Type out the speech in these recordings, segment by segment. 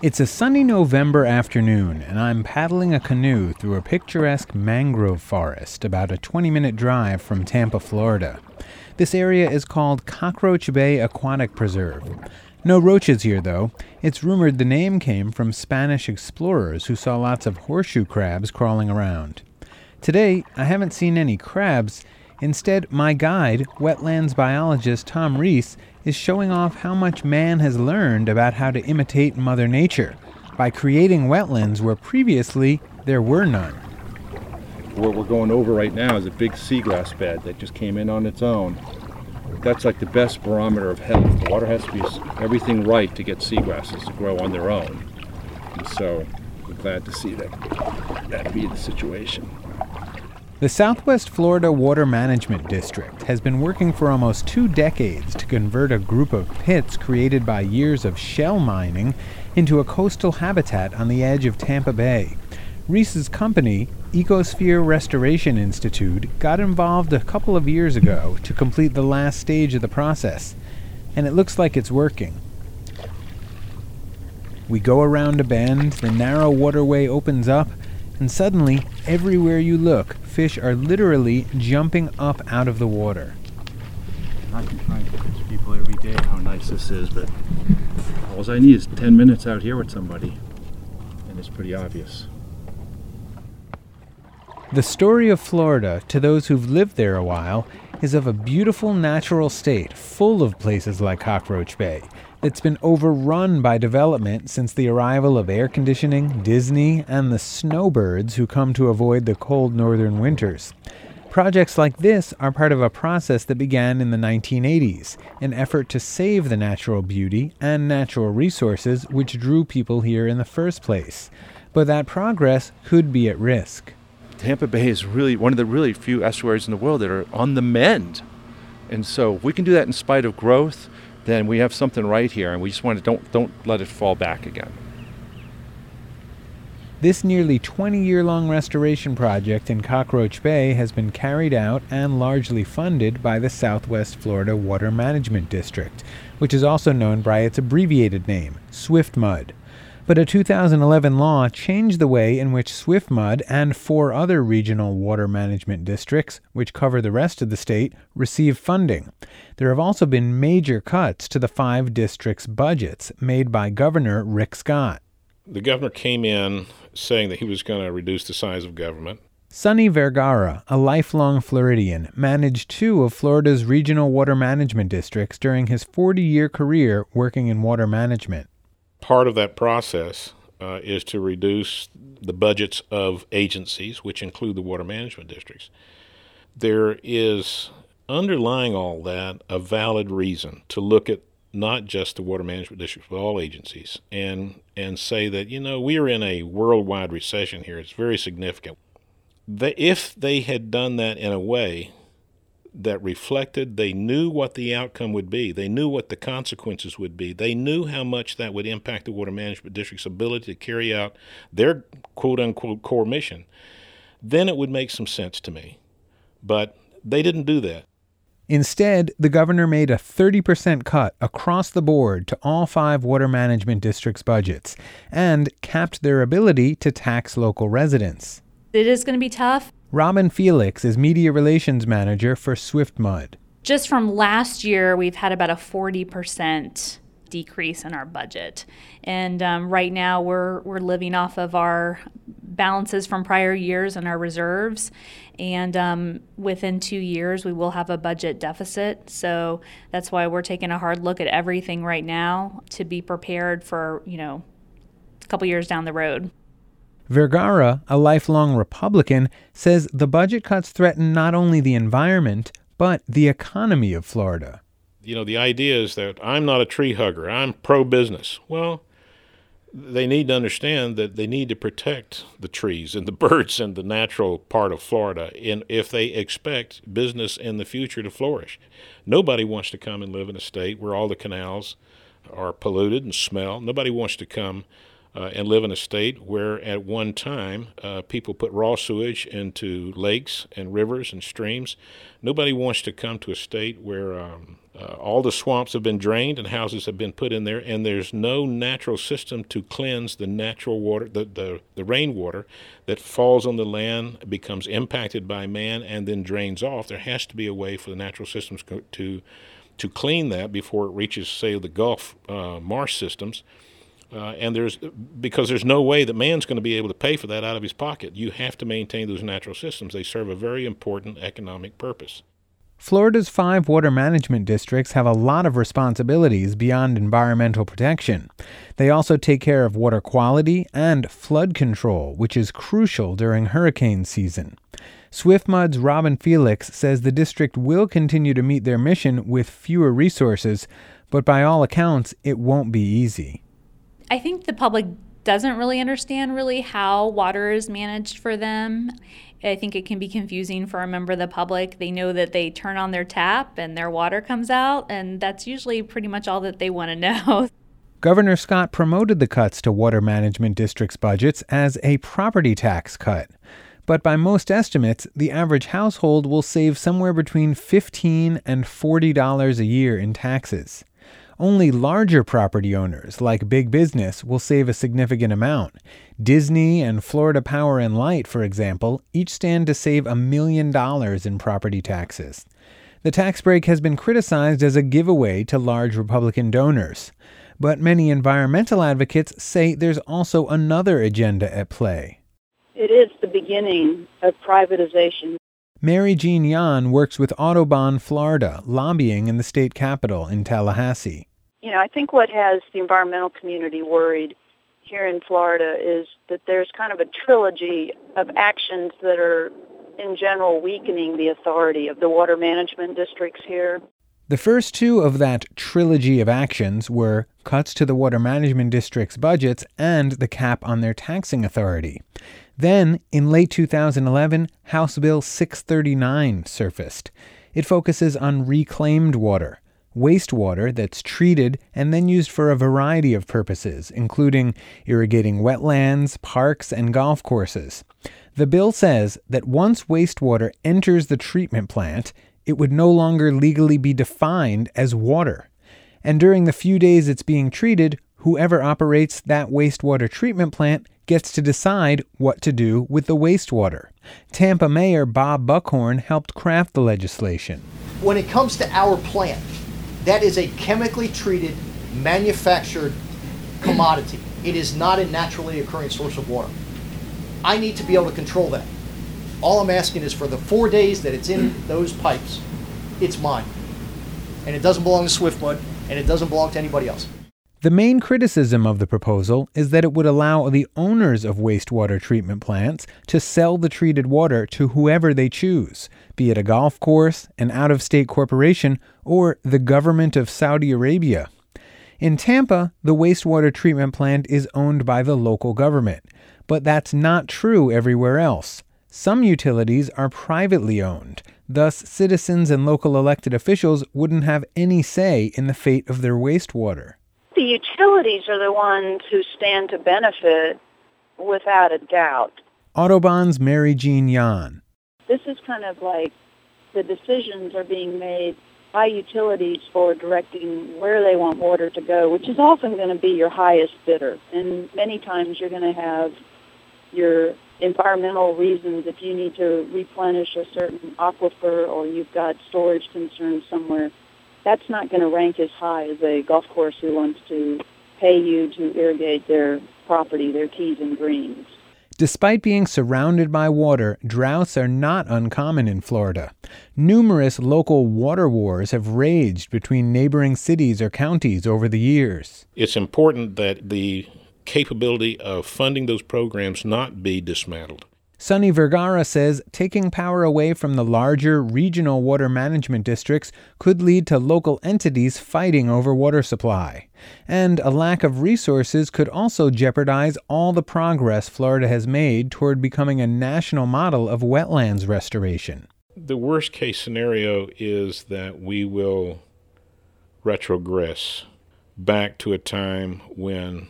It's a sunny November afternoon, and I'm paddling a canoe through a picturesque mangrove forest about a 20 minute drive from Tampa, Florida. This area is called Cockroach Bay Aquatic Preserve. No roaches here, though. It's rumored the name came from Spanish explorers who saw lots of horseshoe crabs crawling around. Today, I haven't seen any crabs. Instead, my guide, wetlands biologist Tom Reese, is showing off how much man has learned about how to imitate Mother Nature by creating wetlands where previously there were none. What we're going over right now is a big seagrass bed that just came in on its own. That's like the best barometer of health. The water has to be everything right to get seagrasses to grow on their own. And so we're glad to see that that be the situation. The Southwest Florida Water Management District has been working for almost two decades to convert a group of pits created by years of shell mining into a coastal habitat on the edge of Tampa Bay. Reese's company, Ecosphere Restoration Institute, got involved a couple of years ago to complete the last stage of the process, and it looks like it's working. We go around a bend, the narrow waterway opens up, and suddenly, everywhere you look, fish are literally jumping up out of the water. I can try to teach people every day how nice this is, but all I need is 10 minutes out here with somebody, and it's pretty obvious. The story of Florida, to those who've lived there a while, is of a beautiful natural state full of places like Cockroach Bay that's been overrun by development since the arrival of air conditioning, Disney, and the snowbirds who come to avoid the cold northern winters. Projects like this are part of a process that began in the 1980s, an effort to save the natural beauty and natural resources which drew people here in the first place. But that progress could be at risk. Tampa Bay is really one of the really few estuaries in the world that are on the mend. And so we can do that in spite of growth, then we have something right here, and we just want to don't don't let it fall back again. This nearly 20 year long restoration project in Cockroach Bay has been carried out and largely funded by the Southwest Florida Water Management District, which is also known by its abbreviated name, SwiftMUD. But a 2011 law changed the way in which SwiftMUD and four other regional water management districts, which cover the rest of the state, receive funding. There have also been major cuts to the five districts' budgets made by Governor Rick Scott. The governor came in saying that he was going to reduce the size of government. Sonny Vergara, a lifelong Floridian, managed two of Florida's regional water management districts during his 40 year career working in water management part of that process uh, is to reduce the budgets of agencies, which include the water management districts. There is underlying all that a valid reason to look at not just the water management districts, but all agencies, and and say that you know we are in a worldwide recession here. It's very significant. if they had done that in a way that reflected they knew what the outcome would be they knew what the consequences would be they knew how much that would impact the water management district's ability to carry out their quote unquote core mission then it would make some sense to me but they didn't do that Instead, the governor made a 30% cut across the board to all five water management districts' budgets and capped their ability to tax local residents. It is going to be tough. Robin Felix is media relations manager for SwiftMUD. Just from last year, we've had about a 40% decrease in our budget. And um, right now, we're, we're living off of our balances from prior years and our reserves. And um, within two years, we will have a budget deficit. So that's why we're taking a hard look at everything right now to be prepared for, you know, a couple years down the road. Vergara, a lifelong Republican, says the budget cuts threaten not only the environment, but the economy of Florida. You know, the idea is that I'm not a tree hugger, I'm pro business. Well, they need to understand that they need to protect the trees and the birds and the natural part of Florida in, if they expect business in the future to flourish. Nobody wants to come and live in a state where all the canals are polluted and smell. Nobody wants to come uh, and live in a state where at one time uh, people put raw sewage into lakes and rivers and streams. Nobody wants to come to a state where um, Uh, all the swamps have been drained and houses have been put in there, and there's no natural system to cleanse the natural water, the, the, the rainwater that falls on the land, becomes impacted by man, and then drains off. There has to be a way for the natural systems to, to clean that before it reaches, say, the Gulf uh, marsh systems. Uh, and there's because there's no way that man's going to be able to pay for that out of his pocket. You have to maintain those natural systems. They serve a very important economic purpose. Florida's five water management districts have a lot of responsibilities beyond environmental protection. They also take care of water quality and flood control, which is crucial during hurricane season. Swiftmud's Robin Felix says the district will continue to meet their mission with fewer resources, but by all accounts, it won't be easy. I think the public doesn't really understand really how water is managed for them. I think it can be confusing for a member of the public. They know that they turn on their tap and their water comes out, and that's usually pretty much all that they want to know. Governor Scott promoted the cuts to water management districts' budgets as a property tax cut. But by most estimates, the average household will save somewhere between 15 and $40 a year in taxes. Only larger property owners, like big business, will save a significant amount. Disney and Florida Power and Light, for example, each stand to save a million dollars in property taxes. The tax break has been criticized as a giveaway to large Republican donors. But many environmental advocates say there's also another agenda at play. It is the beginning of privatization. Mary Jean Yon works with Audubon Florida, lobbying in the state capitol in Tallahassee you know, I think what has the environmental community worried here in Florida is that there's kind of a trilogy of actions that are in general weakening the authority of the water management districts here. The first two of that trilogy of actions were cuts to the water management district's budgets and the cap on their taxing authority. Then, in late 2011, House Bill 639 surfaced. It focuses on reclaimed water, wastewater that's treated and then used for a variety of purposes, including irrigating wetlands, parks, and golf courses. The bill says that once wastewater enters the treatment plant, it would no longer legally be defined as water. And during the few days it's being treated, whoever operates that wastewater treatment plant gets to decide what to do with the wastewater. Tampa Mayor Bob Buckhorn helped craft the legislation. When it comes to our plant, that is a chemically treated, manufactured commodity. It is not a naturally occurring source of water. I need to be able to control that. All I'm asking is for the four days that it's in those pipes, it's mine. And it doesn't belong to Swiftmud, and it doesn't belong to anybody else. The main criticism of the proposal is that it would allow the owners of wastewater treatment plants to sell the treated water to whoever they choose, be it a golf course, an out of state corporation, or the government of Saudi Arabia. In Tampa, the wastewater treatment plant is owned by the local government, but that's not true everywhere else. Some utilities are privately owned, thus, citizens and local elected officials wouldn't have any say in the fate of their wastewater the utilities are the ones who stand to benefit without a doubt. Audubon's Mary Jean Yon. This is kind of like the decisions are being made by utilities for directing where they want water to go, which is often going to be your highest bidder. And many times you're going to have your environmental reasons if you need to replenish a certain aquifer or you've got storage concerns somewhere that's not going to rank as high as a golf course who wants to pay you to irrigate their property, their tees and greens. Despite being surrounded by water, droughts are not uncommon in Florida. Numerous local water wars have raged between neighboring cities or counties over the years. It's important that the capability of funding those programs not be dismantled. Sonny Vergara says taking power away from the larger regional water management districts could lead to local entities fighting over water supply. And a lack of resources could also jeopardize all the progress Florida has made toward becoming a national model of wetlands restoration. The worst case scenario is that we will retrogress back to a time when,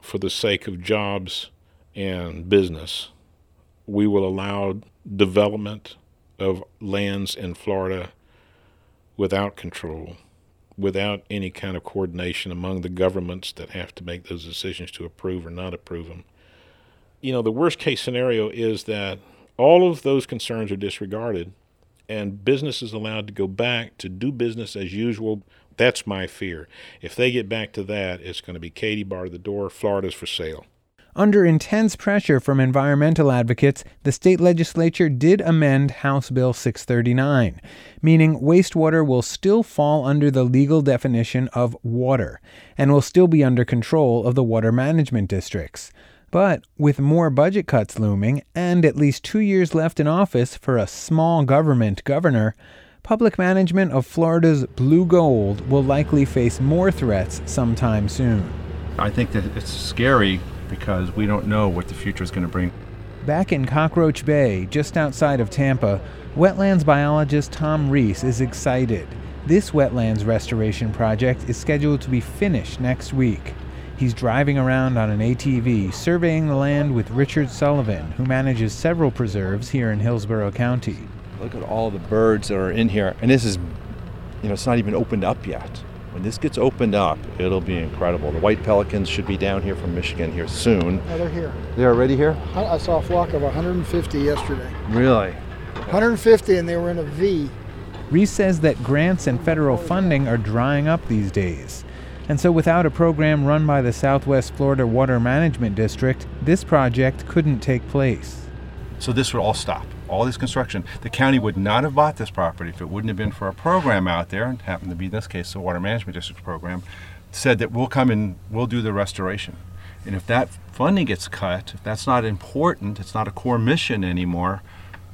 for the sake of jobs and business, we will allow development of lands in Florida without control without any kind of coordination among the governments that have to make those decisions to approve or not approve them. You know, the worst case scenario is that all of those concerns are disregarded and business is allowed to go back to do business as usual. That's my fear. If they get back to that, it's going to be Katie bar the door, Florida's for sale. Under intense pressure from environmental advocates, the state legislature did amend House Bill 639, meaning wastewater will still fall under the legal definition of water and will still be under control of the water management districts. But with more budget cuts looming and at least two years left in office for a small government governor, public management of Florida's blue gold will likely face more threats sometime soon. I think that it's scary because we don't know what the future is going to bring. Back in Cockroach Bay, just outside of Tampa, wetlands biologist Tom Reese is excited. This wetlands restoration project is scheduled to be finished next week. He's driving around on an ATV, surveying the land with Richard Sullivan, who manages several preserves here in Hillsborough County. Look at all the birds that are in here, and this is, you know, it's not even opened up yet. When this gets opened up, it'll be incredible. The white pelicans should be down here from Michigan here soon. Oh, they're here. They're already here? I I saw a flock of 150 yesterday. Really? 150, and they were in a V. Reese says that grants and federal funding are drying up these days. And so, without a program run by the Southwest Florida Water Management District, this project couldn't take place. So this would all stop. All this construction. The county would not have bought this property if it wouldn't have been for a program out there, and happened to be in this case the Water Management District program, said that we'll come and we'll do the restoration. And if that funding gets cut, if that's not important, it's not a core mission anymore,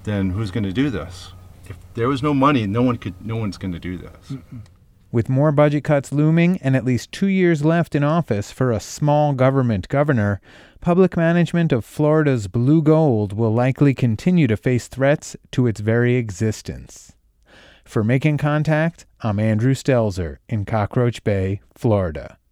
then who's going to do this? If there was no money, no one could. No one's going to do this. With more budget cuts looming and at least two years left in office for a small government governor, public management of Florida's blue gold will likely continue to face threats to its very existence. For Making Contact, I'm Andrew Stelzer in Cockroach Bay, Florida.